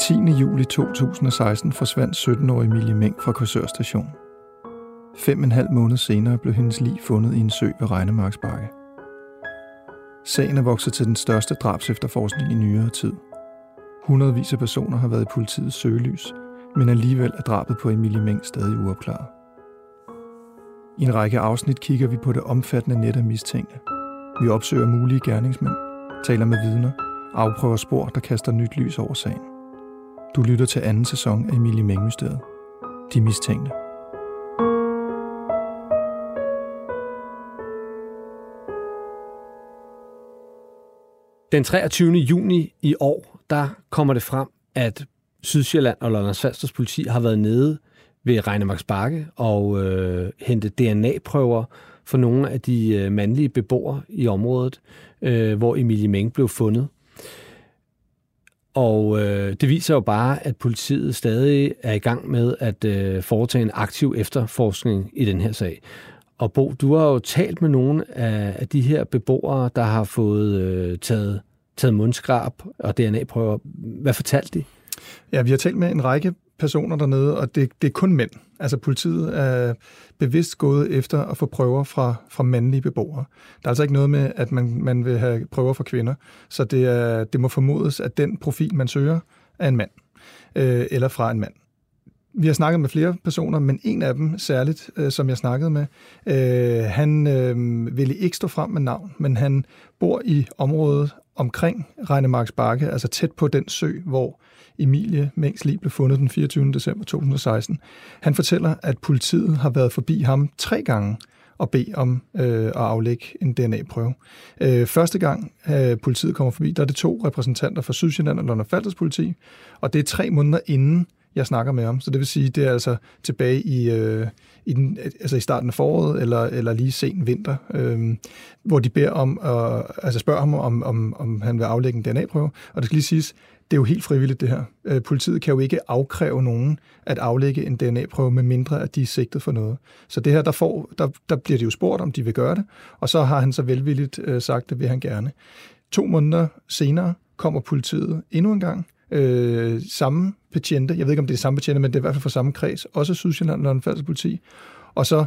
10. juli 2016 forsvandt 17-årige Emilie Meng fra Korsør station. Fem og en halv måned senere blev hendes lig fundet i en sø ved Regnemarksbakke. Sagen er vokset til den største drabs efterforskning i nyere tid. Hundredvis af personer har været i politiets søgelys, men alligevel er drabet på Emilie Meng stadig uopklaret. I en række afsnit kigger vi på det omfattende net af mistænkte. Vi opsøger mulige gerningsmænd, taler med vidner, afprøver spor, der kaster nyt lys over sagen. Du lytter til anden sæson af Emilie Mengmysteriet. De mistænkte. Den 23. juni i år, der kommer det frem, at Sydsjælland og Lollands Falsters politi har været nede ved Regnemarks Bakke og øh, hentet DNA-prøver for nogle af de øh, mandlige beboere i området, øh, hvor Emilie Meng blev fundet. Og øh, det viser jo bare, at politiet stadig er i gang med at øh, foretage en aktiv efterforskning i den her sag. Og Bo, du har jo talt med nogle af, af de her beboere, der har fået øh, taget, taget mundskrab og DNA-prøver. Hvad fortalte de? Ja, vi har talt med en række personer dernede, og det, det er kun mænd. Altså politiet er bevidst gået efter at få prøver fra, fra mandlige beboere. Der er altså ikke noget med, at man, man vil have prøver fra kvinder. Så det, er, det må formodes, at den profil, man søger, er en mand. Øh, eller fra en mand. Vi har snakket med flere personer, men en af dem særligt, øh, som jeg snakkede med, øh, han øh, ville ikke stå frem med navn, men han bor i området omkring Regnemarks Bakke, altså tæt på den sø, hvor Emilie Mengs liv blev fundet den 24. december 2016. Han fortæller, at politiet har været forbi ham tre gange og bede om øh, at aflægge en DNA-prøve. Øh, første gang øh, politiet kommer forbi, der er det to repræsentanter fra Sydsjælland og London Falters politi, og det er tre måneder inden jeg snakker med ham. Så det vil sige, det er altså tilbage i, øh, i, den, altså i starten af foråret, eller, eller lige sen vinter, øh, hvor de beder om, at, altså spørger ham, om, om, om han vil aflægge en DNA-prøve. Og det skal lige siges, det er jo helt frivilligt det her. Øh, politiet kan jo ikke afkræve nogen at aflægge en DNA-prøve, med mindre at de er sigtet for noget. Så det her, der, får, der, der bliver de jo spurgt, om de vil gøre det, og så har han så velvilligt øh, sagt, det vil han gerne. To måneder senere kommer politiet endnu en gang, øh, samme betjente, jeg ved ikke, om det er samme betjente, men det er i hvert fald fra samme kreds, også Sydsjælland og den politi, og så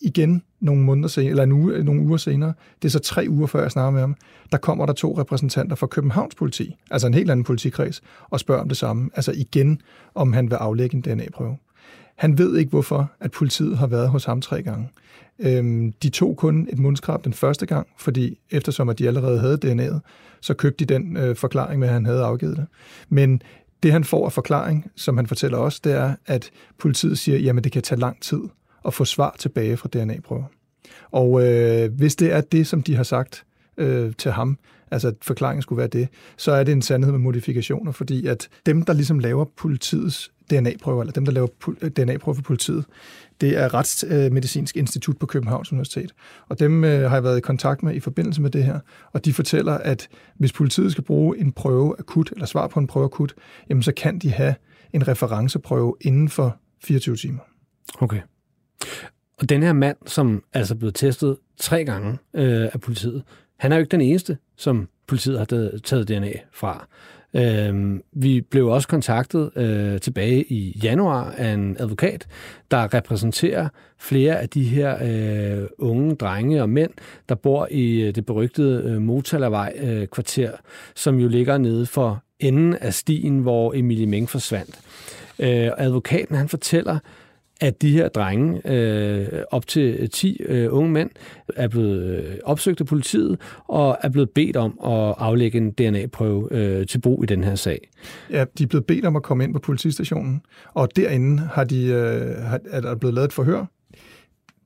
igen nogle måneder senere, eller en uge, nogle uger senere, det er så tre uger før jeg snakker med ham, der kommer der to repræsentanter fra Københavns politi, altså en helt anden politikreds, og spørger om det samme. Altså igen, om han vil aflægge en DNA-prøve. Han ved ikke, hvorfor at politiet har været hos ham tre gange. Øhm, de tog kun et mundskrab den første gang, fordi eftersom at de allerede havde DNA'et, så købte de den øh, forklaring med, at han havde afgivet det. Men det han får af forklaring, som han fortæller os, det er, at politiet siger, jamen det kan tage lang tid at få svar tilbage fra DNA-prøver. Og øh, hvis det er det, som de har sagt øh, til ham, altså at forklaringen skulle være det, så er det en sandhed med modifikationer, fordi at dem, der ligesom laver politiets DNA-prøver, eller dem, der laver øh, DNA-prøver for politiet, det er Retsmedicinsk Institut på Københavns Universitet. Og dem øh, har jeg været i kontakt med i forbindelse med det her, og de fortæller, at hvis politiet skal bruge en prøve akut, eller svar på en prøve akut, jamen så kan de have en referenceprøve inden for 24 timer. Okay. Og den her mand, som altså er blevet testet tre gange øh, af politiet, han er jo ikke den eneste, som politiet har taget DNA fra. Øh, vi blev også kontaktet øh, tilbage i januar af en advokat, der repræsenterer flere af de her øh, unge drenge og mænd, der bor i øh, det berygtede øh, Motalavej øh, kvarter, som jo ligger nede for enden af stien, hvor Emilie Meng forsvandt. Øh, advokaten han fortæller, at de her drenge, øh, op til 10 øh, unge mænd, er blevet øh, opsøgt af politiet og er blevet bedt om at aflægge en DNA-prøve øh, til brug i den her sag. Ja, de er blevet bedt om at komme ind på politistationen, og derinde har de, øh, er der blevet lavet et forhør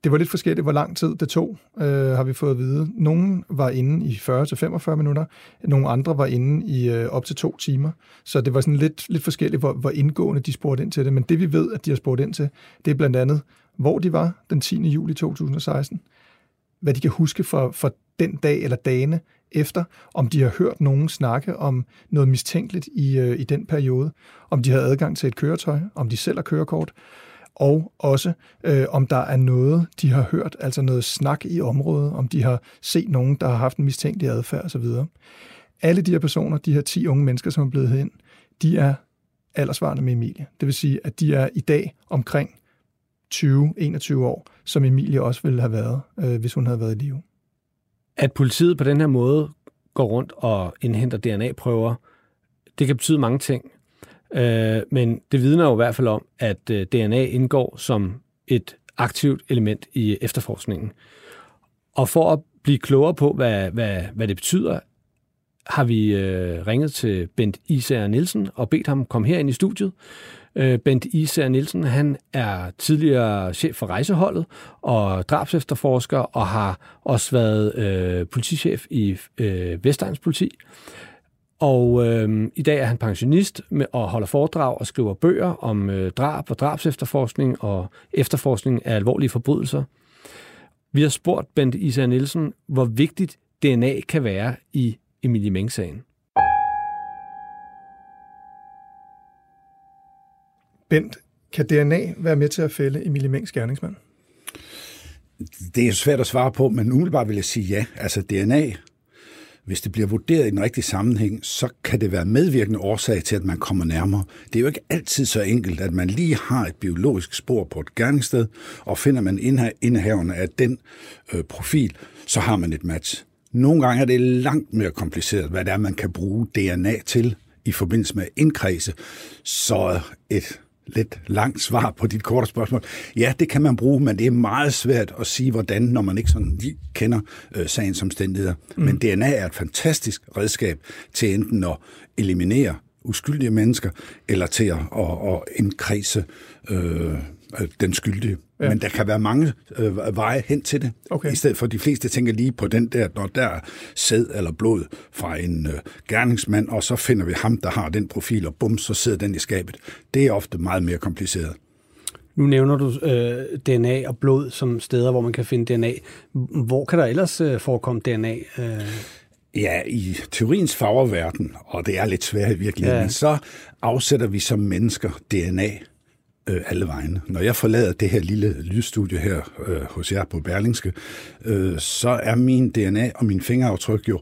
det var lidt forskelligt, hvor lang tid det tog, øh, har vi fået at vide. Nogle var inde i 40-45 minutter, nogle andre var inde i øh, op til to timer. Så det var sådan lidt, lidt forskelligt, hvor, hvor indgående de spurgte ind til det. Men det vi ved, at de har spurgt ind til, det er blandt andet, hvor de var den 10. juli 2016, hvad de kan huske for, for den dag eller dagene efter, om de har hørt nogen snakke om noget mistænkeligt i, øh, i den periode, om de har adgang til et køretøj, om de selv har kørekort, og også øh, om der er noget, de har hørt, altså noget snak i området, om de har set nogen, der har haft en mistænkelig adfærd osv. Alle de her personer, de her 10 unge mennesker, som er blevet hen, de er aldersvarende med Emilie. Det vil sige, at de er i dag omkring 20-21 år, som Emilie også ville have været, øh, hvis hun havde været i live. At politiet på den her måde går rundt og indhenter DNA-prøver, det kan betyde mange ting. Øh, men det vidner jo i hvert fald om, at øh, DNA indgår som et aktivt element i efterforskningen. Og for at blive klogere på, hvad, hvad, hvad det betyder, har vi øh, ringet til Bent Isager Nielsen og bedt ham komme her ind i studiet. Øh, Bent Isager Nielsen, han er tidligere chef for rejseholdet og drabsefterforsker og har også været øh, politichef i øh, Vestegns politi. Og øh, i dag er han pensionist med, og holder foredrag og skriver bøger om øh, drab og drabsefterforskning og efterforskning af alvorlige forbrydelser. Vi har spurgt Bent Isa Nielsen, hvor vigtigt DNA kan være i Emilie Meng-sagen. Bent, kan DNA være med til at fælde Emilie Mengs gerningsmand? Det er svært at svare på, men umiddelbart vil jeg sige ja. Altså DNA hvis det bliver vurderet i den rigtige sammenhæng, så kan det være medvirkende årsag til, at man kommer nærmere. Det er jo ikke altid så enkelt, at man lige har et biologisk spor på et gerningssted, og finder man indehaverne af den øh, profil, så har man et match. Nogle gange er det langt mere kompliceret, hvad det er, man kan bruge DNA til i forbindelse med indkredse. Så et lidt langt svar på dit korte spørgsmål. Ja, det kan man bruge, men det er meget svært at sige, hvordan, når man ikke sådan lige kender øh, sagens omstændigheder. Mm. Men DNA er et fantastisk redskab til enten at eliminere uskyldige mennesker, eller til at, at, at indkredse øh, Øh, den skyldige. Ja. Men der kan være mange øh, veje hen til det. Okay. I stedet for, de fleste tænker lige på den der, når der er sæd eller blod fra en øh, gerningsmand, og så finder vi ham, der har den profil, og bum, så sidder den i skabet. Det er ofte meget mere kompliceret. Nu nævner du øh, DNA og blod som steder, hvor man kan finde DNA. Hvor kan der ellers øh, forekomme DNA? Øh? Ja, i teoriens farververden, og det er lidt svært i virkeligheden, ja. så afsætter vi som mennesker DNA øh, alle vegne. Når jeg forlader det her lille lydstudie her øh, hos jer på Berlingske, øh, så er min DNA og min fingeraftryk jo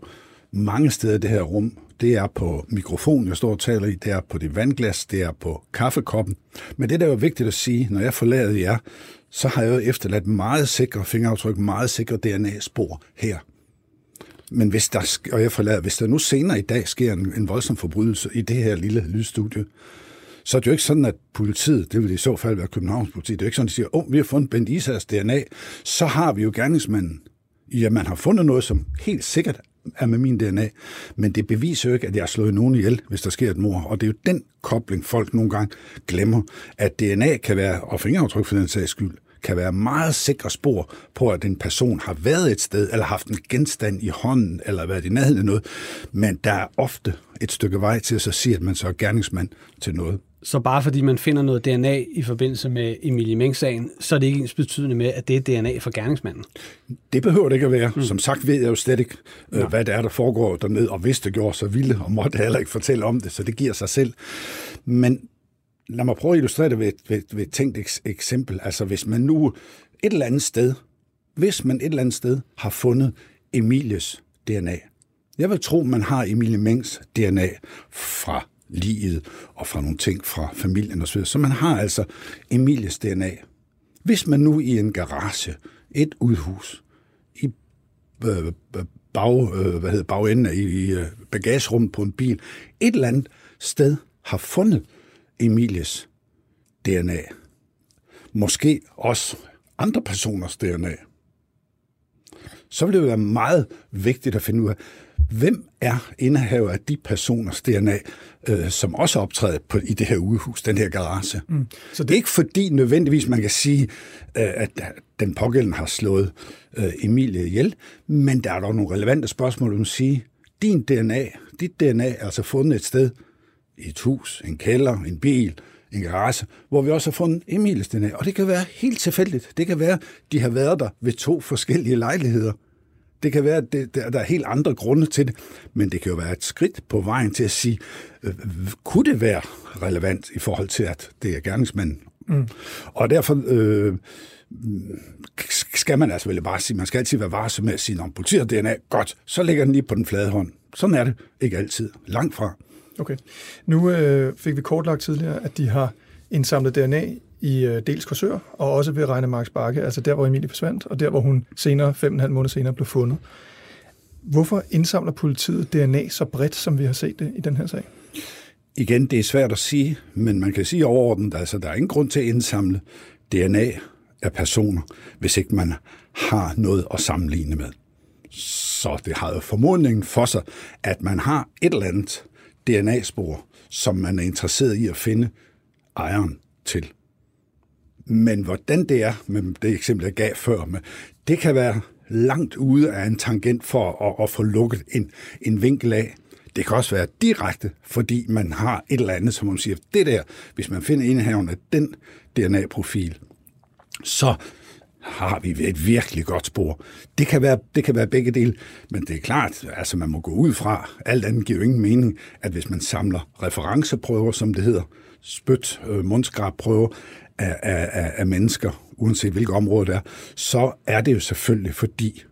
mange steder i det her rum. Det er på mikrofonen, jeg står og taler i, det er på det vandglas, det er på kaffekoppen. Men det, der er jo vigtigt at sige, når jeg forlader jer, så har jeg jo efterladt meget sikre fingeraftryk, meget sikre DNA-spor her. Men hvis der, og jeg forlader, hvis der nu senere i dag sker en, en voldsom forbrydelse i det her lille lydstudie, så er det jo ikke sådan, at politiet, det vil i så fald være Københavns politi, det er jo ikke sådan, at de siger, åh, oh, vi har fundet Bent Isas DNA, så har vi jo gerningsmanden. Ja, man har fundet noget, som helt sikkert er med min DNA, men det beviser jo ikke, at jeg har slået nogen ihjel, hvis der sker et mor. Og det er jo den kobling, folk nogle gange glemmer, at DNA kan være, og fingeraftryk for den sags skyld, kan være meget sikre spor på, at en person har været et sted, eller haft en genstand i hånden, eller været i nærheden af noget. Men der er ofte et stykke vej til at så sige, at man så er gerningsmand til noget. Så bare fordi man finder noget DNA i forbindelse med Emilie Meng-sagen, så er det ikke ens betydende med, at det er DNA for gerningsmanden? Det behøver det ikke at være. Mm. Som sagt ved jeg jo slet ikke, øh, hvad det er, der foregår dernede, og hvis det gjorde, så ville og måtte heller ikke fortælle om det, så det giver sig selv. Men lad mig prøve at illustrere det ved, ved, ved et tænkt eksempel. Altså hvis man nu et eller andet sted, hvis man et eller andet sted har fundet Emilies DNA. Jeg vil tro, man har Emilie Mengs DNA fra livet og fra nogle ting fra familien osv. Så man har altså Emilies DNA. Hvis man nu i en garage, et udhus, i øh, øh bag, øh, hvad hedder, bagenden i, i øh, bagagerummet på en bil, et eller andet sted har fundet Emilies DNA. Måske også andre personers DNA. Så vil det være meget vigtigt at finde ud af, hvem er indehaver af de personers DNA, øh, som også optræder på, i det her udehus, den her garage. Mm. Så det er ikke fordi nødvendigvis man kan sige, øh, at den pågældende har slået øh, Emilie ihjel, men der er dog nogle relevante spørgsmål, du sige, din DNA, dit DNA er altså fundet et sted, i et hus, en kælder, en bil, en garage, hvor vi også har fundet Emilies DNA. Og det kan være helt tilfældigt. Det kan være, de har været der ved to forskellige lejligheder. Det kan være, at det, der er helt andre grunde til det, men det kan jo være et skridt på vejen til at sige, øh, kunne det være relevant i forhold til, at det er gerningsmanden? Mm. Og derfor øh, skal man altså vel bare sige, man skal altid være varsom med at sige, om politiet DNA, godt, så ligger den lige på den flade hånd. Sådan er det ikke altid. Langt fra. Okay. Nu øh, fik vi kortlagt tidligere, at de har indsamlet DNA i øh, dels Korsør, og også ved Regnemarks Bakke, altså der, hvor Emilie forsvandt, og der, hvor hun senere, fem og en halv måned senere, blev fundet. Hvorfor indsamler politiet DNA så bredt, som vi har set det i den her sag? Igen, det er svært at sige, men man kan sige overordnet, altså der er ingen grund til at indsamle DNA af personer, hvis ikke man har noget at sammenligne med. Så det har jo formodningen for sig, at man har et eller andet DNA-spor, som man er interesseret i at finde ejeren til. Men hvordan det er, med det eksempel, jeg gav før, med, det kan være langt ude af en tangent for at, at få lukket en, en vinkel af. Det kan også være direkte, fordi man har et eller andet, som man siger, det der, hvis man finder indehaveren af den DNA-profil, så har vi et virkelig godt spor. Det kan være, det kan være begge dele, men det er klart, altså man må gå ud fra, alt andet giver jo ingen mening, at hvis man samler referenceprøver, som det hedder, spyt, øh, mundskrabprøver af, af, af mennesker, uanset hvilket område det er, så er det jo selvfølgelig fordi,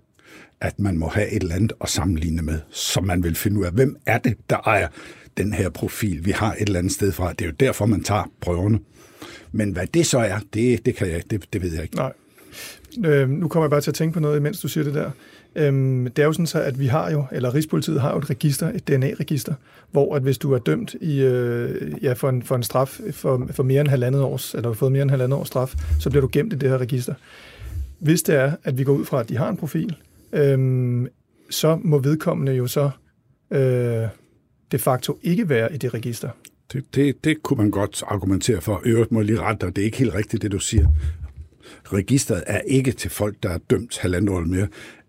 at man må have et eller andet at sammenligne med, så man vil finde ud af, hvem er det, der ejer den her profil, vi har et eller andet sted fra. Det er jo derfor, man tager prøverne. Men hvad det så er, det, det, kan jeg, det, det ved jeg ikke. Nej. Øh, nu kommer jeg bare til at tænke på noget, imens du siger det der. Øhm, det er jo sådan så, at vi har jo, eller Rigspolitiet har jo et register, et DNA-register, hvor at hvis du er dømt i, øh, ja, for, en, for en straf for, for mere end halvandet års, eller har fået mere end halvandet års straf, så bliver du gemt i det her register. Hvis det er, at vi går ud fra, at de har en profil, øhm, så må vedkommende jo så øh, de facto ikke være i det register. Det, det, det kunne man godt argumentere for. Øvrigt må lige rette dig, det er ikke helt rigtigt, det du siger. Registret er ikke til folk, der er dømt halvandet år mere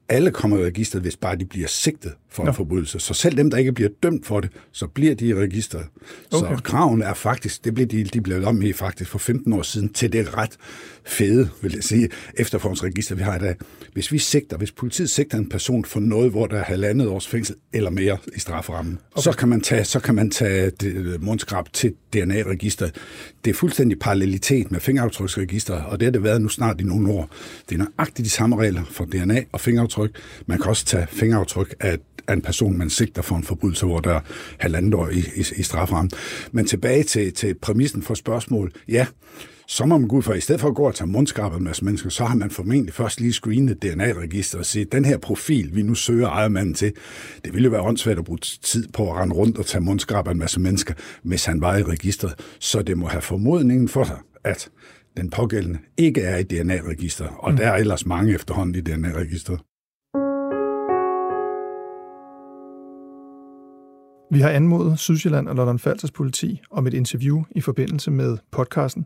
alle kommer i registret, hvis bare de bliver sigtet for en ja. forbrydelse. Så selv dem, der ikke bliver dømt for det, så bliver de i registret. Okay. Så kraven er faktisk, det blev de, de blev om i faktisk for 15 år siden, til det ret fede, vil jeg sige, efterforskningsregister, vi har i dag. Hvis vi sigter, hvis politiet sigter en person for noget, hvor der er halvandet års fængsel eller mere i strafferammen, okay. så kan man tage, så kan man tage det, mundskrab til DNA-registeret. Det er fuldstændig parallelitet med fingeraftryksregisteret, og det har det været nu snart i nogle år. Det er nøjagtigt de samme regler for DNA og fingeraftryk. Man kan også tage fingeraftryk af af en person, man sigter for en forbrydelse, hvor der er halvandet år i, i, i straframmen. Men tilbage til, til præmissen for spørgsmål. Ja, så må man gå ud for, i stedet for at gå og tage mundskrabet med mennesker, så har man formentlig først lige screenet DNA-register og sige, den her profil, vi nu søger ejermanden til, det ville jo være åndssvagt at bruge tid på at rende rundt og tage mundskrabet en masse mennesker, hvis han var i registret. Så det må have formodningen for sig, at den pågældende ikke er i DNA-register, og mm. der er ellers mange efterhånden i DNA-registret. Vi har anmodet Sydsjælland og London Falsters politi om et interview i forbindelse med podcasten.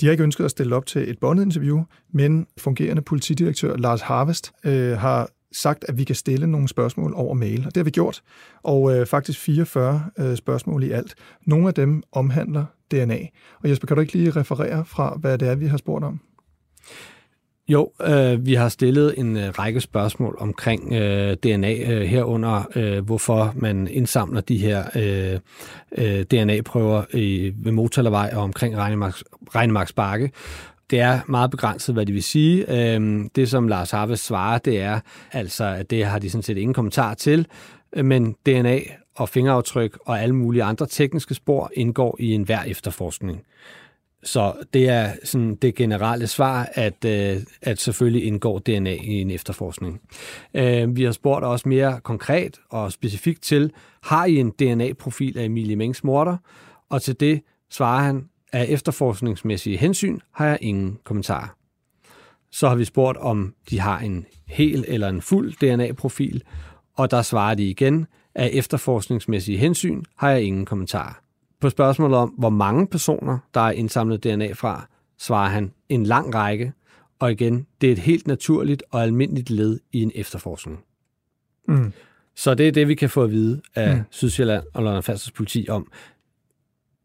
De har ikke ønsket at stille op til et bondet interview, men fungerende politidirektør Lars Harvest øh, har sagt, at vi kan stille nogle spørgsmål over mail, og det har vi gjort. Og øh, faktisk 44 øh, spørgsmål i alt. Nogle af dem omhandler DNA. Og Jesper, kan du ikke lige referere fra, hvad det er, vi har spurgt om? Jo, øh, vi har stillet en øh, række spørgsmål omkring øh, DNA øh, herunder, øh, hvorfor man indsamler de her øh, øh, DNA-prøver i, ved Motalervej og omkring Regnemarks, Bakke. Det er meget begrænset, hvad det vil sige. Øh, det, som Lars Harvest svarer, det er altså, at det har de sådan set ingen kommentar til, men DNA og fingeraftryk og alle mulige andre tekniske spor indgår i enhver efterforskning. Så det er sådan det generelle svar, at, øh, at selvfølgelig indgår DNA i en efterforskning. Øh, vi har spurgt også mere konkret og specifikt til, har I en DNA-profil af Emilie Mengs morter? Og til det svarer han, af efterforskningsmæssige hensyn har jeg ingen kommentar. Så har vi spurgt, om de har en hel eller en fuld DNA-profil, Og der svarer de igen, af efterforskningsmæssige hensyn har jeg ingen kommentar. På spørgsmålet om, hvor mange personer, der er indsamlet DNA fra, svarer han en lang række, og igen, det er et helt naturligt og almindeligt led i en efterforskning. Mm. Så det er det, vi kan få at vide af mm. Sydsjælland og London Falsters politi om,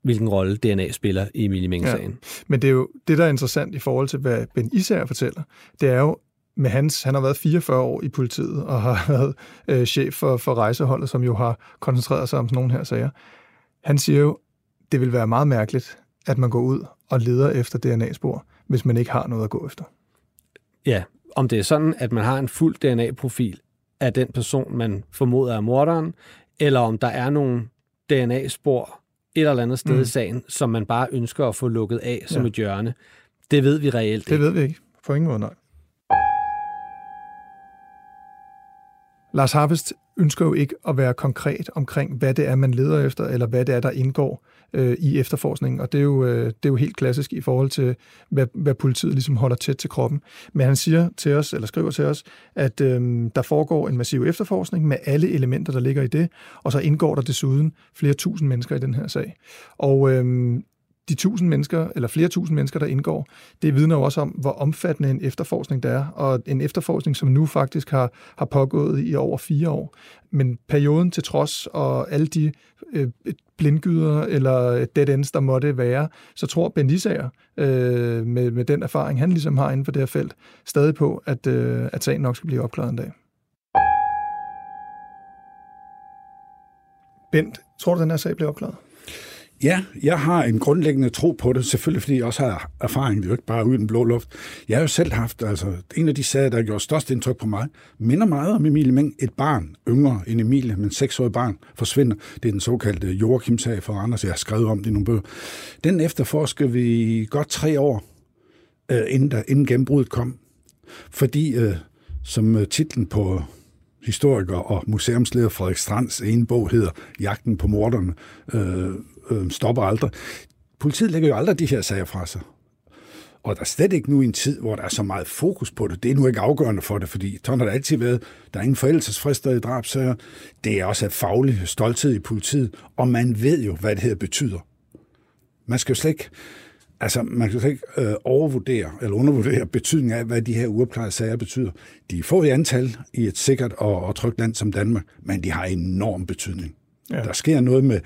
hvilken rolle DNA spiller i Emilie Menge-sagen. Ja. Men det er jo det, der er interessant i forhold til, hvad Ben Især fortæller. Det er jo, med hans, han har været 44 år i politiet og har været øh, chef for, for rejseholdet, som jo har koncentreret sig om sådan nogle her sager. Han siger jo, det vil være meget mærkeligt, at man går ud og leder efter DNA-spor, hvis man ikke har noget at gå efter. Ja, om det er sådan, at man har en fuld DNA-profil af den person, man formoder er morderen, eller om der er nogle DNA-spor et eller andet sted mm. i sagen, som man bare ønsker at få lukket af som ja. et hjørne. Det ved vi reelt ikke. Det ved vi ikke. På ingen måde, nej. Lars Harvest ønsker jo ikke at være konkret omkring, hvad det er, man leder efter, eller hvad det er, der indgår øh, i efterforskningen. Og det er, jo, øh, det er jo helt klassisk i forhold til, hvad, hvad politiet ligesom holder tæt til kroppen. Men han siger til os, eller skriver til os, at øh, der foregår en massiv efterforskning med alle elementer, der ligger i det, og så indgår der desuden flere tusind mennesker i den her sag. Og øh, de tusind mennesker, eller flere tusind mennesker, der indgår, det vidner jo også om, hvor omfattende en efterforskning der er, og en efterforskning, som nu faktisk har, har pågået i over fire år. Men perioden til trods, og alle de øh, blindgyder eller dead ends, der måtte være, så tror Ben Isager, øh, med, med den erfaring, han ligesom har inden for det her felt, stadig på, at, øh, at sagen nok skal blive opklaret en dag. Bent, tror du, den her sag bliver opklaret? Ja, jeg har en grundlæggende tro på det, selvfølgelig fordi jeg også har erfaring, det er jo ikke bare uden blå luft. Jeg har jo selv haft, altså en af de sager, der gjorde størst indtryk på mig, minder meget om Emilie Meng. Et barn, yngre end Emilie, men seksårig barn, forsvinder. Det er den såkaldte Joachim-sag for Anders, jeg har skrevet om det i nogle bøger. Den efterforsker vi godt tre år, øh, inden, der, inden gennembruddet kom. Fordi, øh, som øh, titlen på historiker og museumsleder Frederik Strands ene bog hedder Jagten på morderne, øh, øh, stopper aldrig. Politiet lægger jo aldrig de her sager fra sig. Og der er slet ikke nu i en tid, hvor der er så meget fokus på det. Det er nu ikke afgørende for det, fordi sådan har det altid været. Der er ingen forældelsesfrister i drabsager. Det er også et faglig stolthed i politiet, og man ved jo, hvad det her betyder. Man skal jo slet ikke, altså, man skal slet ikke øh, overvurdere eller undervurdere betydningen af, hvad de her uopklarede sager betyder. De er få i antal i et sikkert og, og trygt land som Danmark, men de har enorm betydning. Ja. Der sker noget med,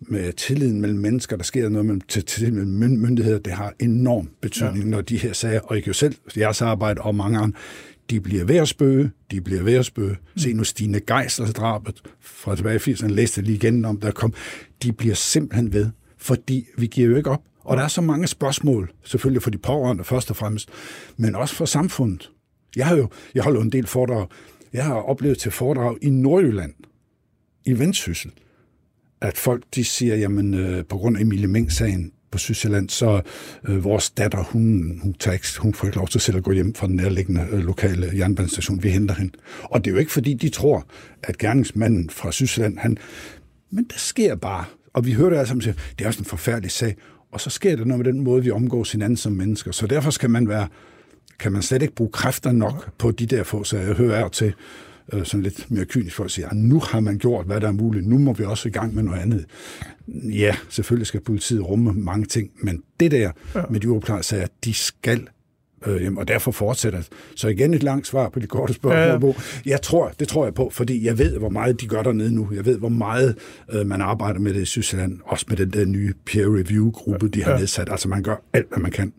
med tilliden mellem mennesker, der sker noget med til, til mellem myndigheder. Det har enorm betydning, ja. når de her sager, og I kan jo selv, jeres arbejde og mange andre, de bliver ved at spøge, de bliver ved at spøge. Mm. Se nu Stine Geisler drabet fra tilbage i 80'erne, læste lige igen om, der kom. De bliver simpelthen ved, fordi vi giver jo ikke op. Og der er så mange spørgsmål, selvfølgelig for de pårørende først og fremmest, men også for samfundet. Jeg har jo jeg holder en del foredrag. Jeg har oplevet til foredrag i Nordjylland, i Vendsyssel, at folk de siger, jamen øh, på grund af Emilie Meng-sagen på Sydsjælland, så øh, vores datter, hun, hun, tager ikke, hun får ikke lov til selv at gå hjem fra den nærliggende øh, lokale jernbanestation. Vi henter hende. Og det er jo ikke, fordi de tror, at gerningsmanden fra Sydsjælland, han... Men det sker bare. Og vi hører det altså, sige, det er også en forfærdelig sag. Og så sker det noget med den måde, vi omgås hinanden som mennesker. Så derfor skal man være, kan man slet ikke bruge kræfter nok på de der få sager. Jeg hører af til, øh, sådan lidt mere kynisk for at sige, at nu har man gjort, hvad der er muligt, nu må vi også i gang med noget andet. Ja, selvfølgelig skal politiet rumme mange ting, men det der ja. med de uopklarede sager, de skal øh, og derfor fortsætter Så igen et langt svar på de korte spørgsmål. Ja, ja. Jeg tror, det tror jeg på, fordi jeg ved, hvor meget de gør dernede nu. Jeg ved, hvor meget øh, man arbejder med det i Sydsjælland, også med den der nye peer review-gruppe, de har ja. nedsat. Altså man gør alt, hvad man kan.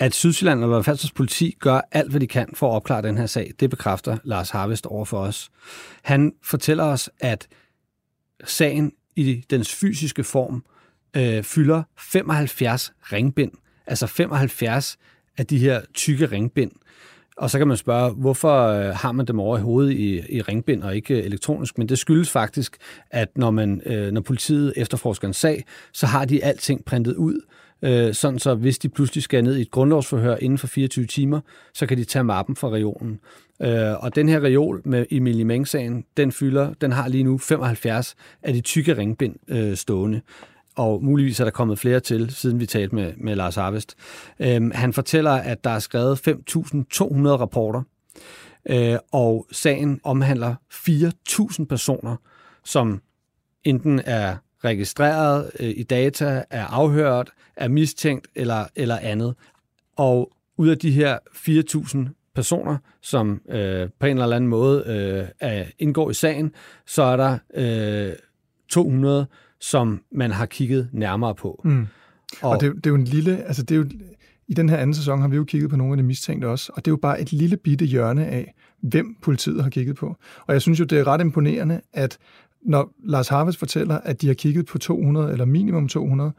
At Sydsjælland og Falsters politi gør alt, hvad de kan for at opklare den her sag, det bekræfter Lars Harvest over for os. Han fortæller os, at sagen i dens fysiske form øh, fylder 75 ringbind. Altså 75 af de her tykke ringbind. Og så kan man spørge, hvorfor øh, har man dem over i hovedet i, i ringbind og ikke elektronisk? Men det skyldes faktisk, at når, man, øh, når politiet efterforsker en sag, så har de alting printet ud, øh, sådan så hvis de pludselig skal ned i et grundlovsforhør inden for 24 timer, så kan de tage mappen fra regionen. Øh, og den her reol med Emilie Meng-sagen, den fylder, den har lige nu 75 af de tykke ringbind øh, stående. og muligvis er der kommet flere til, siden vi talte med, med Lars Harvest. Øhm, han fortæller, at der er skrevet 5.200 rapporter, øh, og sagen omhandler 4.000 personer, som enten er registreret øh, i data, er afhørt, er mistænkt eller, eller andet. Og ud af de her 4.000 personer, som øh, på en eller anden måde øh, er, indgår i sagen, så er der øh, 200, som man har kigget nærmere på. Mm. Og, og det, det er jo en lille, altså det er jo, i den her anden sæson har vi jo kigget på nogle af de mistænkte også, og det er jo bare et lille bitte hjørne af, hvem politiet har kigget på. Og jeg synes jo, det er ret imponerende, at når Lars Harvest fortæller, at de har kigget på 200 eller minimum 200,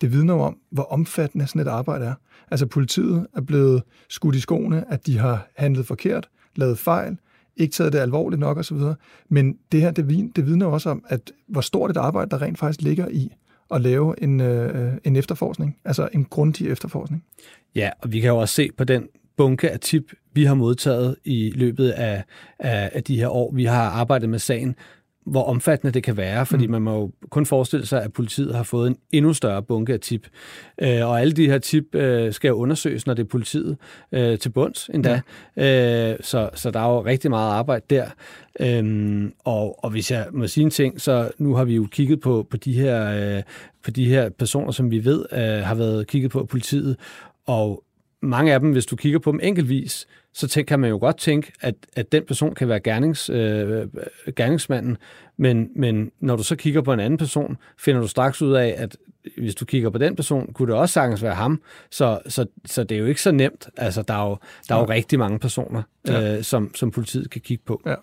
det vidner jo om, hvor omfattende sådan et arbejde er. Altså politiet er blevet skudt i skoene, at de har handlet forkert, lavet fejl, ikke taget det alvorligt nok osv. Men det her, det, det vidner også om, at hvor stort et arbejde, der rent faktisk ligger i at lave en, øh, en efterforskning, altså en grundig efterforskning. Ja, og vi kan jo også se på den bunke af tip, vi har modtaget i løbet af, af, af de her år, vi har arbejdet med sagen, hvor omfattende det kan være, fordi mm. man må jo kun forestille sig, at politiet har fået en endnu større bunke af tip. Øh, og alle de her tip øh, skal jo undersøges, når det er politiet øh, til bunds endda. Ja. Øh, så, så der er jo rigtig meget arbejde der. Øhm, og, og hvis jeg må sige en ting, så nu har vi jo kigget på, på, de, her, øh, på de her personer, som vi ved øh, har været kigget på af politiet, og mange af dem, hvis du kigger på dem enkeltvis, så tænk, kan man jo godt tænke, at, at den person kan være gernings, øh, gerningsmanden, men, men når du så kigger på en anden person, finder du straks ud af, at hvis du kigger på den person, kunne det også sagtens være ham. Så, så, så det er jo ikke så nemt. Altså, der er jo, der er jo ja. rigtig mange personer, øh, som, som politiet kan kigge på. Ja.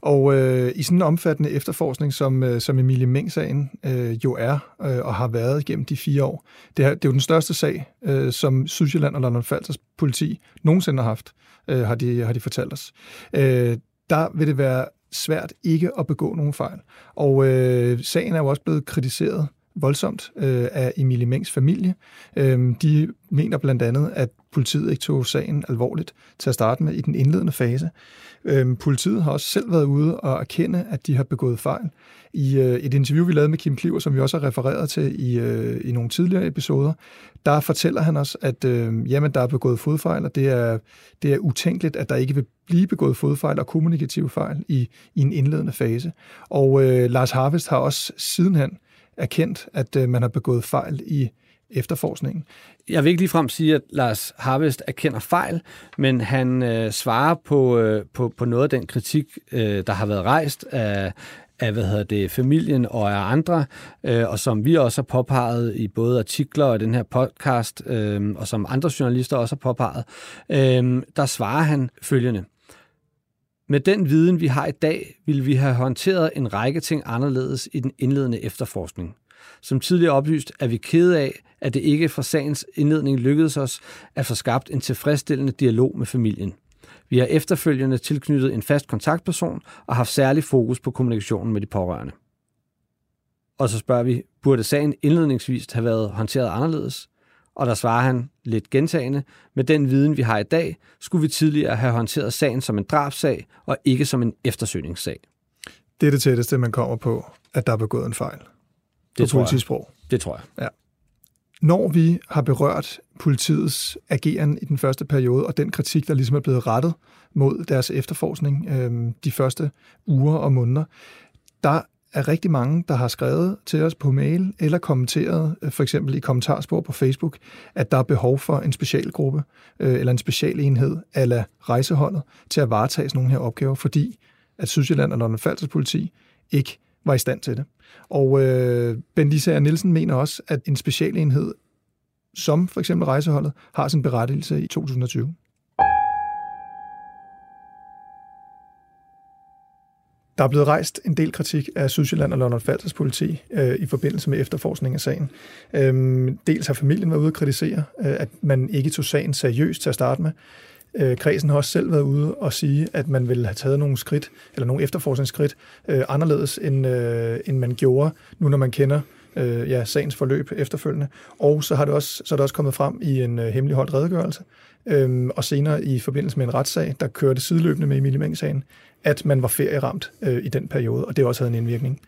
Og øh, i sådan en omfattende efterforskning, som, øh, som Emilie Meng-sagen øh, jo er øh, og har været gennem de fire år, det er, det er jo den største sag, øh, som Sydsjælland og London Falsters politi nogensinde har haft, øh, har, de, har de fortalt os. Øh, der vil det være svært ikke at begå nogen fejl. Og øh, sagen er jo også blevet kritiseret voldsomt øh, af Emilie Mengs familie. Øh, de mener blandt andet, at politiet ikke tog sagen alvorligt til at starte med i den indledende fase. Øhm, politiet har også selv været ude og erkende, at de har begået fejl. I øh, et interview, vi lavede med Kim Kliver, som vi også har refereret til i, øh, i nogle tidligere episoder, der fortæller han os, at øh, jamen, der er begået fodfejl, og det er, det er utænkeligt, at der ikke vil blive begået fodfejl og kommunikative fejl i, i en indledende fase. Og øh, Lars Harvest har også sidenhen erkendt, at øh, man har begået fejl i efterforskningen. Jeg vil ikke ligefrem sige, at Lars Harvest erkender fejl, men han øh, svarer på, øh, på, på noget af den kritik, øh, der har været rejst af, af hvad hedder det, familien og af andre, øh, og som vi også har påpeget i både artikler og den her podcast, øh, og som andre journalister også har påpeget, øh, der svarer han følgende. Med den viden, vi har i dag, ville vi have håndteret en række ting anderledes i den indledende efterforskning. Som tidligere oplyst er vi kede af, at det ikke fra sagens indledning lykkedes os at få skabt en tilfredsstillende dialog med familien. Vi har efterfølgende tilknyttet en fast kontaktperson og haft særlig fokus på kommunikationen med de pårørende. Og så spørger vi, burde sagen indledningsvis have været håndteret anderledes? Og der svarer han lidt gentagende, med den viden, vi har i dag, skulle vi tidligere have håndteret sagen som en drabsag og ikke som en eftersøgningssag. Det er det tætteste, man kommer på, at der er begået en fejl. Det tror politisprog. Jeg. Det tror jeg. Ja. Når vi har berørt politiets ageren i den første periode, og den kritik, der ligesom er blevet rettet mod deres efterforskning øh, de første uger og måneder, der er rigtig mange, der har skrevet til os på mail eller kommenteret, øh, for eksempel i kommentarspor på Facebook, at der er behov for en specialgruppe øh, eller en specialenhed ala rejseholdet til at varetage sådan nogle her opgaver, fordi at Sydsjælland og London Falsters politi ikke var i stand til det. Og øh, Ben Lisa Nielsen mener også, at en specialenhed, som for eksempel rejseholdet, har sin berettigelse i 2020. Der er blevet rejst en del kritik af Sydsjælland og London Falsters politi øh, i forbindelse med efterforskning af sagen. Øhm, dels har familien været ude at kritisere, øh, at man ikke tog sagen seriøst til at starte med. Øh, kredsen har også selv været ude og sige, at man ville have taget nogle skridt, eller nogle efterforskningsskridt, øh, anderledes end, øh, end man gjorde, nu når man kender øh, ja, sagens forløb efterfølgende. Og så har det også, så er det også kommet frem i en øh, hemmeligholdt redegørelse, øh, og senere i forbindelse med en retssag, der kørte sideløbende med Emilie Meng-sagen, at man var ferieramt øh, i den periode, og det også havde en indvirkning.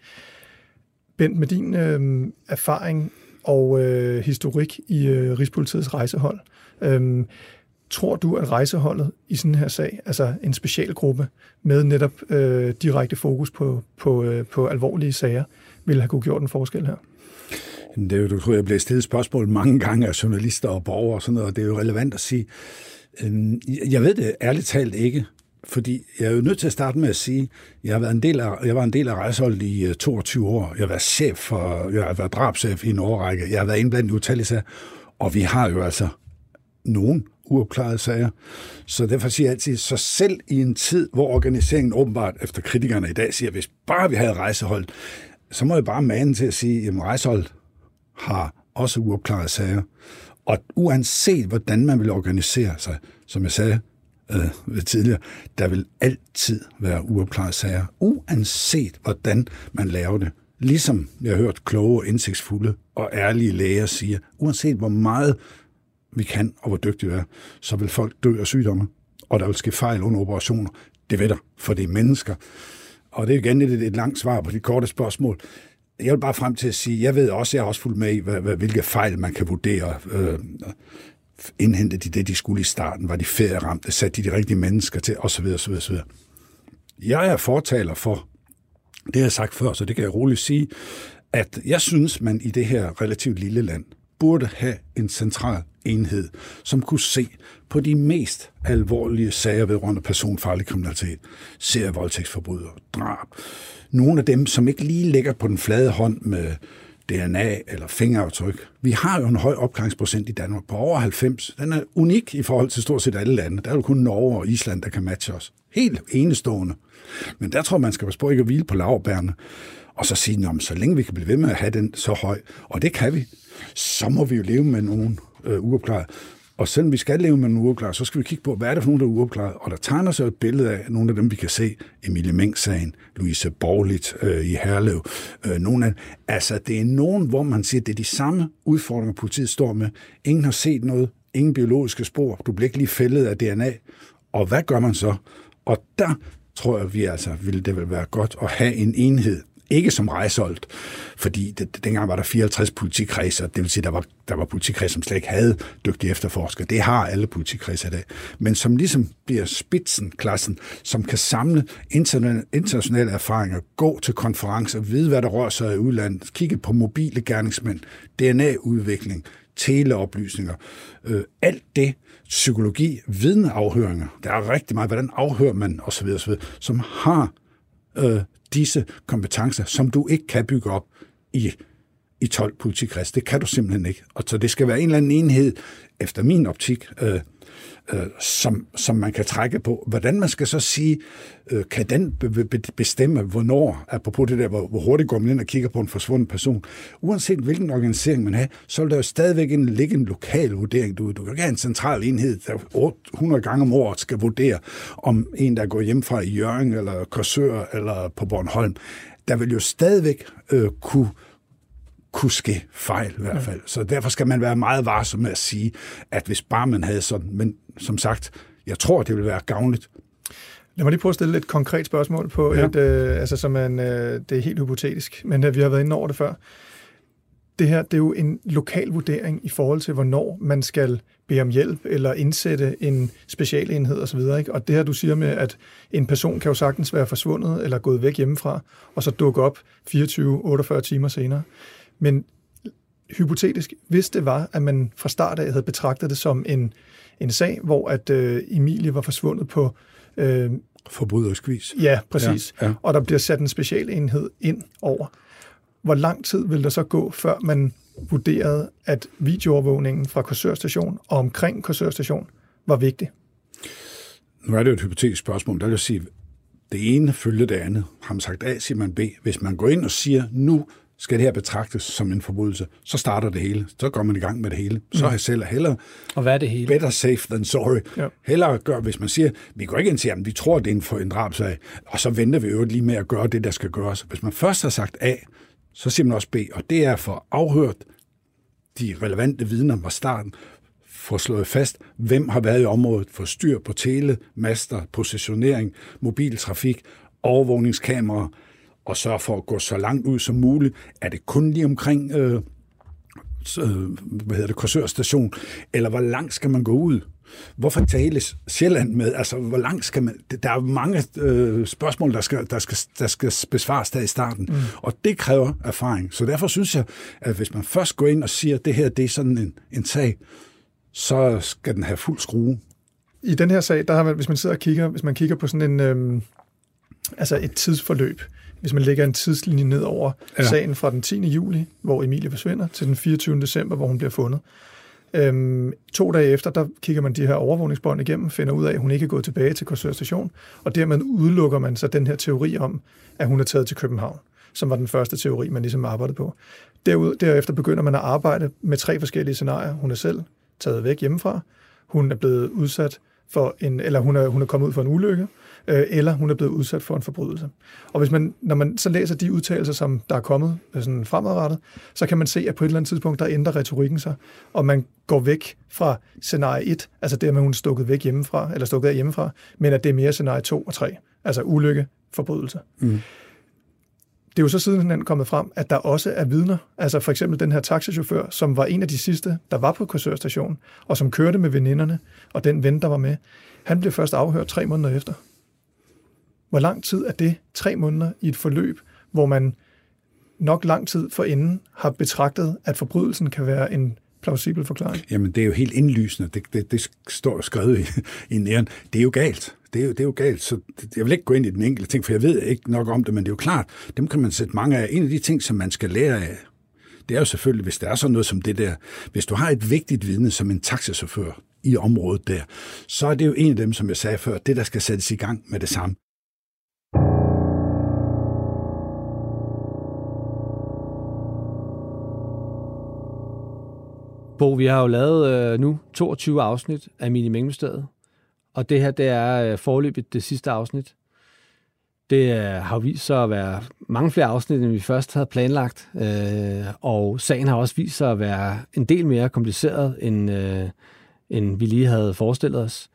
Bent, med din øh, erfaring og øh, historik i øh, Rigspolitiets rejsehold, øh, tror du, at rejseholdet i sådan her sag, altså en specialgruppe med netop øh, direkte fokus på, på, øh, på alvorlige sager, ville have kunne gjort en forskel her? Det er jo, du tror, jeg bliver stillet spørgsmål mange gange af journalister og borgere og sådan noget, og det er jo relevant at sige. Øh, jeg ved det ærligt talt ikke, fordi jeg er jo nødt til at starte med at sige, jeg har været en del af, jeg var en del af rejseholdet i øh, 22 år. Jeg har været chef for, jeg har været drabschef i en årrække. Jeg har været indblandet i utallige sager. Og vi har jo altså nogen uopklarede sager. Så derfor siger jeg altid, så selv i en tid, hvor organiseringen åbenbart efter kritikerne i dag siger, hvis bare vi havde rejsehold, så må jeg bare mane til at sige, at rejsehold har også uopklarede sager. Og uanset hvordan man vil organisere sig, som jeg sagde øh, tidligere, der vil altid være uopklarede sager, uanset hvordan man laver det. Ligesom jeg har hørt kloge, indsigtsfulde og ærlige læger sige, uanset hvor meget vi kan og hvor dygtige vi er, så vil folk dø af sygdomme, og der vil ske fejl under operationer. Det ved der, for det er mennesker. Og det er igen et, et langt svar på de korte spørgsmål. Jeg vil bare frem til at sige, jeg ved også, jeg har også fulgt med i, hvilke fejl man kan vurdere. Øh, indhentede de det, de skulle i starten? Var de ferieramte? Satte de de rigtige mennesker til? Og så videre, så videre, så videre. Jeg er fortaler for, det har jeg sagt før, så det kan jeg roligt sige, at jeg synes, man i det her relativt lille land burde have en central enhed, som kunne se på de mest alvorlige sager vedrørende personfarlig kriminalitet, serievoldtægtsforbrydere, drab. Nogle af dem, som ikke lige ligger på den flade hånd med DNA eller fingeraftryk. Vi har jo en høj opklaringsprocent i Danmark på over 90. Den er unik i forhold til stort set alle lande. Der er jo kun Norge og Island, der kan matche os. Helt enestående. Men der tror man skal passe på ikke at hvile på lavbærne, og så sige, at så længe vi kan blive ved med at have den så høj, og det kan vi, så må vi jo leve med nogen øh, uopklaret. Og selvom vi skal leve med nogle uopklaret, så skal vi kigge på, hvad er det for nogen, der er uopklaret. Og der tegner sig et billede af nogle af dem, vi kan se. Emilie Meng-sagen, Louise Borglit øh, i Herlev. Øh, nogle af, altså, det er nogen, hvor man siger, at det er de samme udfordringer, politiet står med. Ingen har set noget. Ingen biologiske spor. Du bliver ikke lige fældet af DNA. Og hvad gør man så? Og der tror jeg, vi altså ville det vil være godt at have en enhed, ikke som rejseholdt, fordi det, dengang var der 54 politikredser, det vil sige, der var, der var politikredser, som slet ikke havde dygtige efterforskere. Det har alle politikredser i dag. Men som ligesom bliver spidsen, klassen, som kan samle internationale erfaringer, gå til konferencer, vide, hvad der rører sig i udlandet, kigge på mobile gerningsmænd, DNA-udvikling, teleoplysninger, øh, alt det, psykologi, vidneafhøringer, der er rigtig meget, hvordan afhører man osv., osv. som har øh, disse kompetencer, som du ikke kan bygge op i, i 12 politikreds. Det kan du simpelthen ikke. Og så det skal være en eller anden enhed, efter min optik, øh, øh, som, som man kan trække på. Hvordan man skal så sige, øh, kan den bestemme, hvornår, apropos det der, hvor, hvor hurtigt går man ind og kigger på en forsvunden person. Uanset hvilken organisering man har, så vil der jo stadigvæk en, ligge en lokal vurdering. Du, du kan ikke have en central enhed, der 100 gange om året skal vurdere, om en, der går hjem fra Jørgen, eller Korsør, eller på Bornholm, der vil jo stadigvæk øh, kunne kunne ske fejl i hvert fald. Så derfor skal man være meget varsom med at sige, at hvis bare man havde sådan, men som sagt, jeg tror, det vil være gavnligt. Lad mig lige prøve at stille et konkret spørgsmål på ja. et, øh, altså som en, øh, det er helt hypotetisk, men øh, vi har været inde over det før. Det her, det er jo en lokal vurdering i forhold til, hvornår man skal bede om hjælp eller indsætte en specialenhed osv. Ikke? Og det her, du siger med, at en person kan jo sagtens være forsvundet eller gået væk hjemmefra, og så dukke op 24-48 timer senere. Men hypotetisk, hvis det var, at man fra start af havde betragtet det som en, en sag, hvor at øh, Emilie var forsvundet på... Øh, Forbryderisk vis. Ja, præcis. Ja, ja. Og der bliver sat en specialenhed ind over. Hvor lang tid vil der så gå, før man vurderede, at videoovervågningen fra Korsør Station og omkring Korsør Station var vigtig? Nu er det jo et hypotetisk spørgsmål. Der vil jeg sige, det ene følger det andet. Har man sagt A, siger man B. Hvis man går ind og siger, nu skal det her betragtes som en forbrydelse, så starter det hele. Så går man i gang med det hele. Så mm. har jeg selv hellere... Og hvad er det hele? Better safe than sorry. Ja. Hellere gør, hvis man siger, vi går ikke ind til, at vi tror, det er en, for en drabsag, og så venter vi jo lige med at gøre det, der skal gøres. Hvis man først har sagt A, så siger man også B, og det er for afhørt de relevante vidner fra starten, få slået fast, hvem har været i området, få styr på tele, master, positionering, mobiltrafik, overvågningskameraer, og sørge for at gå så langt ud som muligt. Er det kun lige omkring øh, øh, hvad hedder det, Korsør station, eller hvor langt skal man gå ud? Hvorfor tales Sjælland med? Altså, hvor langt skal man... Der er mange øh, spørgsmål, der skal, der, skal, der skal besvares der i starten, mm. og det kræver erfaring. Så derfor synes jeg, at hvis man først går ind og siger, at det her det er sådan en, en sag, så skal den have fuld skrue. I den her sag, der har man, hvis man sidder og kigger, hvis man kigger på sådan en, øhm, altså et tidsforløb, hvis man lægger en tidslinje ned over ja. sagen fra den 10. juli, hvor Emilie forsvinder, til den 24. december, hvor hun bliver fundet. Øhm, to dage efter, der kigger man de her overvågningsbånd igennem, finder ud af, at hun ikke er gået tilbage til Korsør station, og dermed udelukker man så den her teori om, at hun er taget til København, som var den første teori, man ligesom arbejdede på. Derud, derefter begynder man at arbejde med tre forskellige scenarier. Hun er selv taget væk hjemmefra, hun er blevet udsat for en, eller hun er, hun er kommet ud for en ulykke, øh, eller hun er blevet udsat for en forbrydelse. Og hvis man, når man så læser de udtalelser, som der er kommet øh, sådan fremadrettet, så kan man se, at på et eller andet tidspunkt, der ændrer retorikken sig, og man går væk fra scenarie 1, altså det med, hun er stukket væk hjemmefra, eller stukket af hjemmefra, men at det er mere scenarie 2 og 3, altså ulykke, forbrydelse. Mm. Det er jo så sidenhen kommet frem, at der også er vidner. Altså for eksempel den her taxichauffør, som var en af de sidste, der var på Korsør station, og som kørte med veninderne, og den ven, der var med, han blev først afhørt tre måneder efter. Hvor lang tid er det? Tre måneder i et forløb, hvor man nok lang tid forinden har betragtet, at forbrydelsen kan være en plausibel forklaring? Jamen, det er jo helt indlysende. Det, det, det står skrevet i, i næren. Det er jo galt. Det er jo, det er jo galt. Så jeg vil ikke gå ind i den enkelte ting, for jeg ved ikke nok om det, men det er jo klart, dem kan man sætte mange af. En af de ting, som man skal lære af, det er jo selvfølgelig, hvis der er sådan noget som det der, hvis du har et vigtigt vidne som en taxachauffør i området der, så er det jo en af dem, som jeg sagde før, det der skal sættes i gang med det samme. Bo, vi har jo lavet øh, nu 22 afsnit af Mini Mængdestedet, og det her, det er øh, forløbet det sidste afsnit. Det øh, har vist sig at være mange flere afsnit, end vi først havde planlagt, øh, og sagen har også vist sig at være en del mere kompliceret, end, øh, end vi lige havde forestillet os.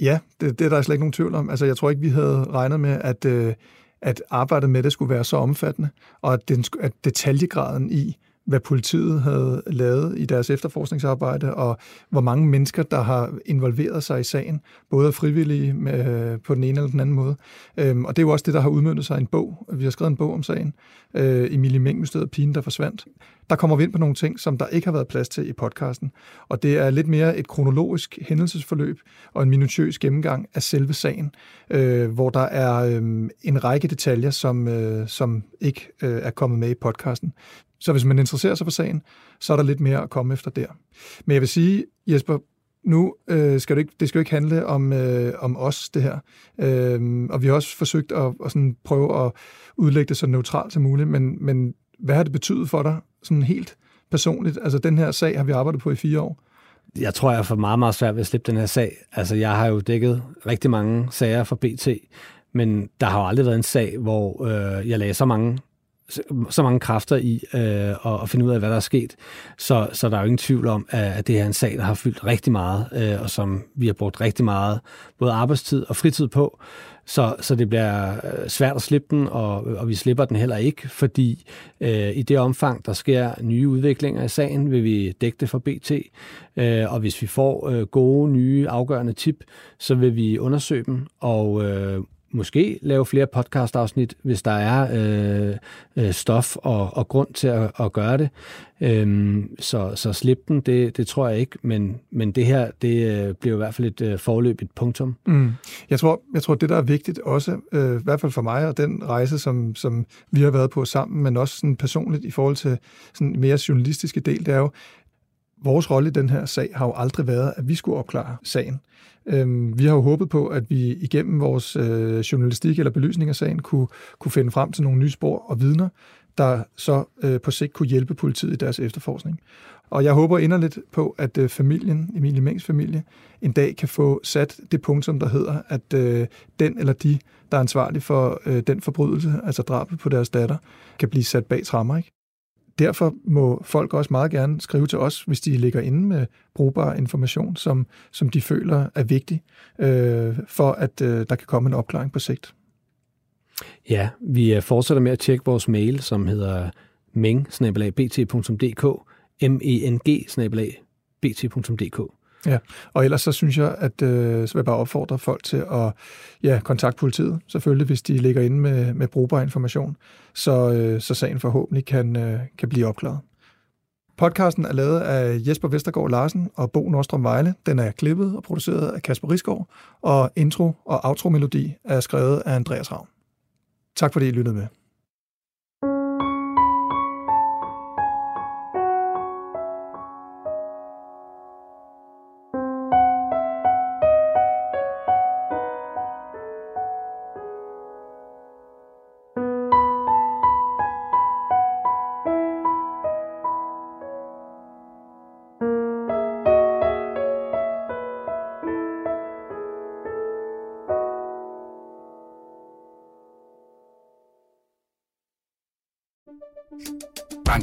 Ja, det, det er der slet ikke nogen tvivl om. Altså, jeg tror ikke, vi havde regnet med, at, øh, at arbejdet med det skulle være så omfattende, og at, den, at detaljegraden i, hvad politiet havde lavet i deres efterforskningsarbejde, og hvor mange mennesker, der har involveret sig i sagen, både frivillige med, på den ene eller den anden måde. Øhm, og det er jo også det, der har udmyndtet sig i en bog. Vi har skrevet en bog om sagen, øh, Emilie Mængmysteriet Pigen, der forsvandt. Der kommer vi ind på nogle ting, som der ikke har været plads til i podcasten. Og det er lidt mere et kronologisk hændelsesforløb og en minutiøs gennemgang af selve sagen, øh, hvor der er øh, en række detaljer, som, øh, som ikke øh, er kommet med i podcasten. Så hvis man interesserer sig for sagen, så er der lidt mere at komme efter der. Men jeg vil sige, Jesper, nu øh, skal det, ikke, det skal jo ikke handle om, øh, om os, det her. Øh, og vi har også forsøgt at, at sådan prøve at udlægge det så neutralt som muligt, men, men hvad har det betydet for dig, sådan helt personligt? Altså, den her sag har vi arbejdet på i fire år. Jeg tror, jeg får meget, meget svært ved at slippe den her sag. Altså, jeg har jo dækket rigtig mange sager for BT, men der har jo aldrig været en sag, hvor øh, jeg lagde så mange så mange kræfter i øh, at, finde ud af, hvad der er sket. Så, så der er jo ingen tvivl om, at det er en sag, der har fyldt rigtig meget, øh, og som vi har brugt rigtig meget både arbejdstid og fritid på. Så, så det bliver øh, svært at slippe den, og, og vi slipper den heller ikke, fordi øh, i det omfang, der sker nye udviklinger i sagen, vil vi dække det for BT. Øh, og hvis vi får øh, gode, nye, afgørende tip, så vil vi undersøge dem og øh, måske lave flere podcast-afsnit, hvis der er øh, øh, stof og, og grund til at, at gøre det. Øhm, så, så slip den, det, det tror jeg ikke, men, men det her, det øh, bliver i hvert fald et øh, forløb, et punktum. Mm. Jeg, tror, jeg tror, det der er vigtigt også, øh, i hvert fald for mig og den rejse, som, som vi har været på sammen, men også sådan personligt i forhold til sådan mere journalistiske del, det er jo, vores rolle i den her sag har jo aldrig været, at vi skulle opklare sagen. Øhm, vi har jo håbet på, at vi igennem vores øh, journalistik eller belysning af sagen kunne, kunne finde frem til nogle nye spor og vidner, der så øh, på sigt kunne hjælpe politiet i deres efterforskning. Og jeg håber inderligt på, at øh, familien, Emilie Mengs familie, en dag kan få sat det punkt, som der hedder, at øh, den eller de, der er ansvarlig for øh, den forbrydelse, altså drabet på deres datter, kan blive sat bag trammer. Ikke? Derfor må folk også meget gerne skrive til os, hvis de ligger inde med brugbar information, som, som de føler er vigtig, øh, for at øh, der kan komme en opklaring på sigt. Ja, vi øh, fortsætter med at tjekke vores mail, som hedder meng bt.dk meng bt.dk Ja, og ellers så synes jeg, at øh, så vil jeg bare opfordre folk til at ja, kontakte politiet, selvfølgelig, hvis de ligger inde med, med brugbar information, så, øh, så sagen forhåbentlig kan, øh, kan blive opklaret. Podcasten er lavet af Jesper Vestergaard Larsen og Bo Nordstrøm Vejle. Den er klippet og produceret af Kasper Risgaard, og intro og outro-melodi er skrevet af Andreas Ravn. Tak fordi I lyttede med.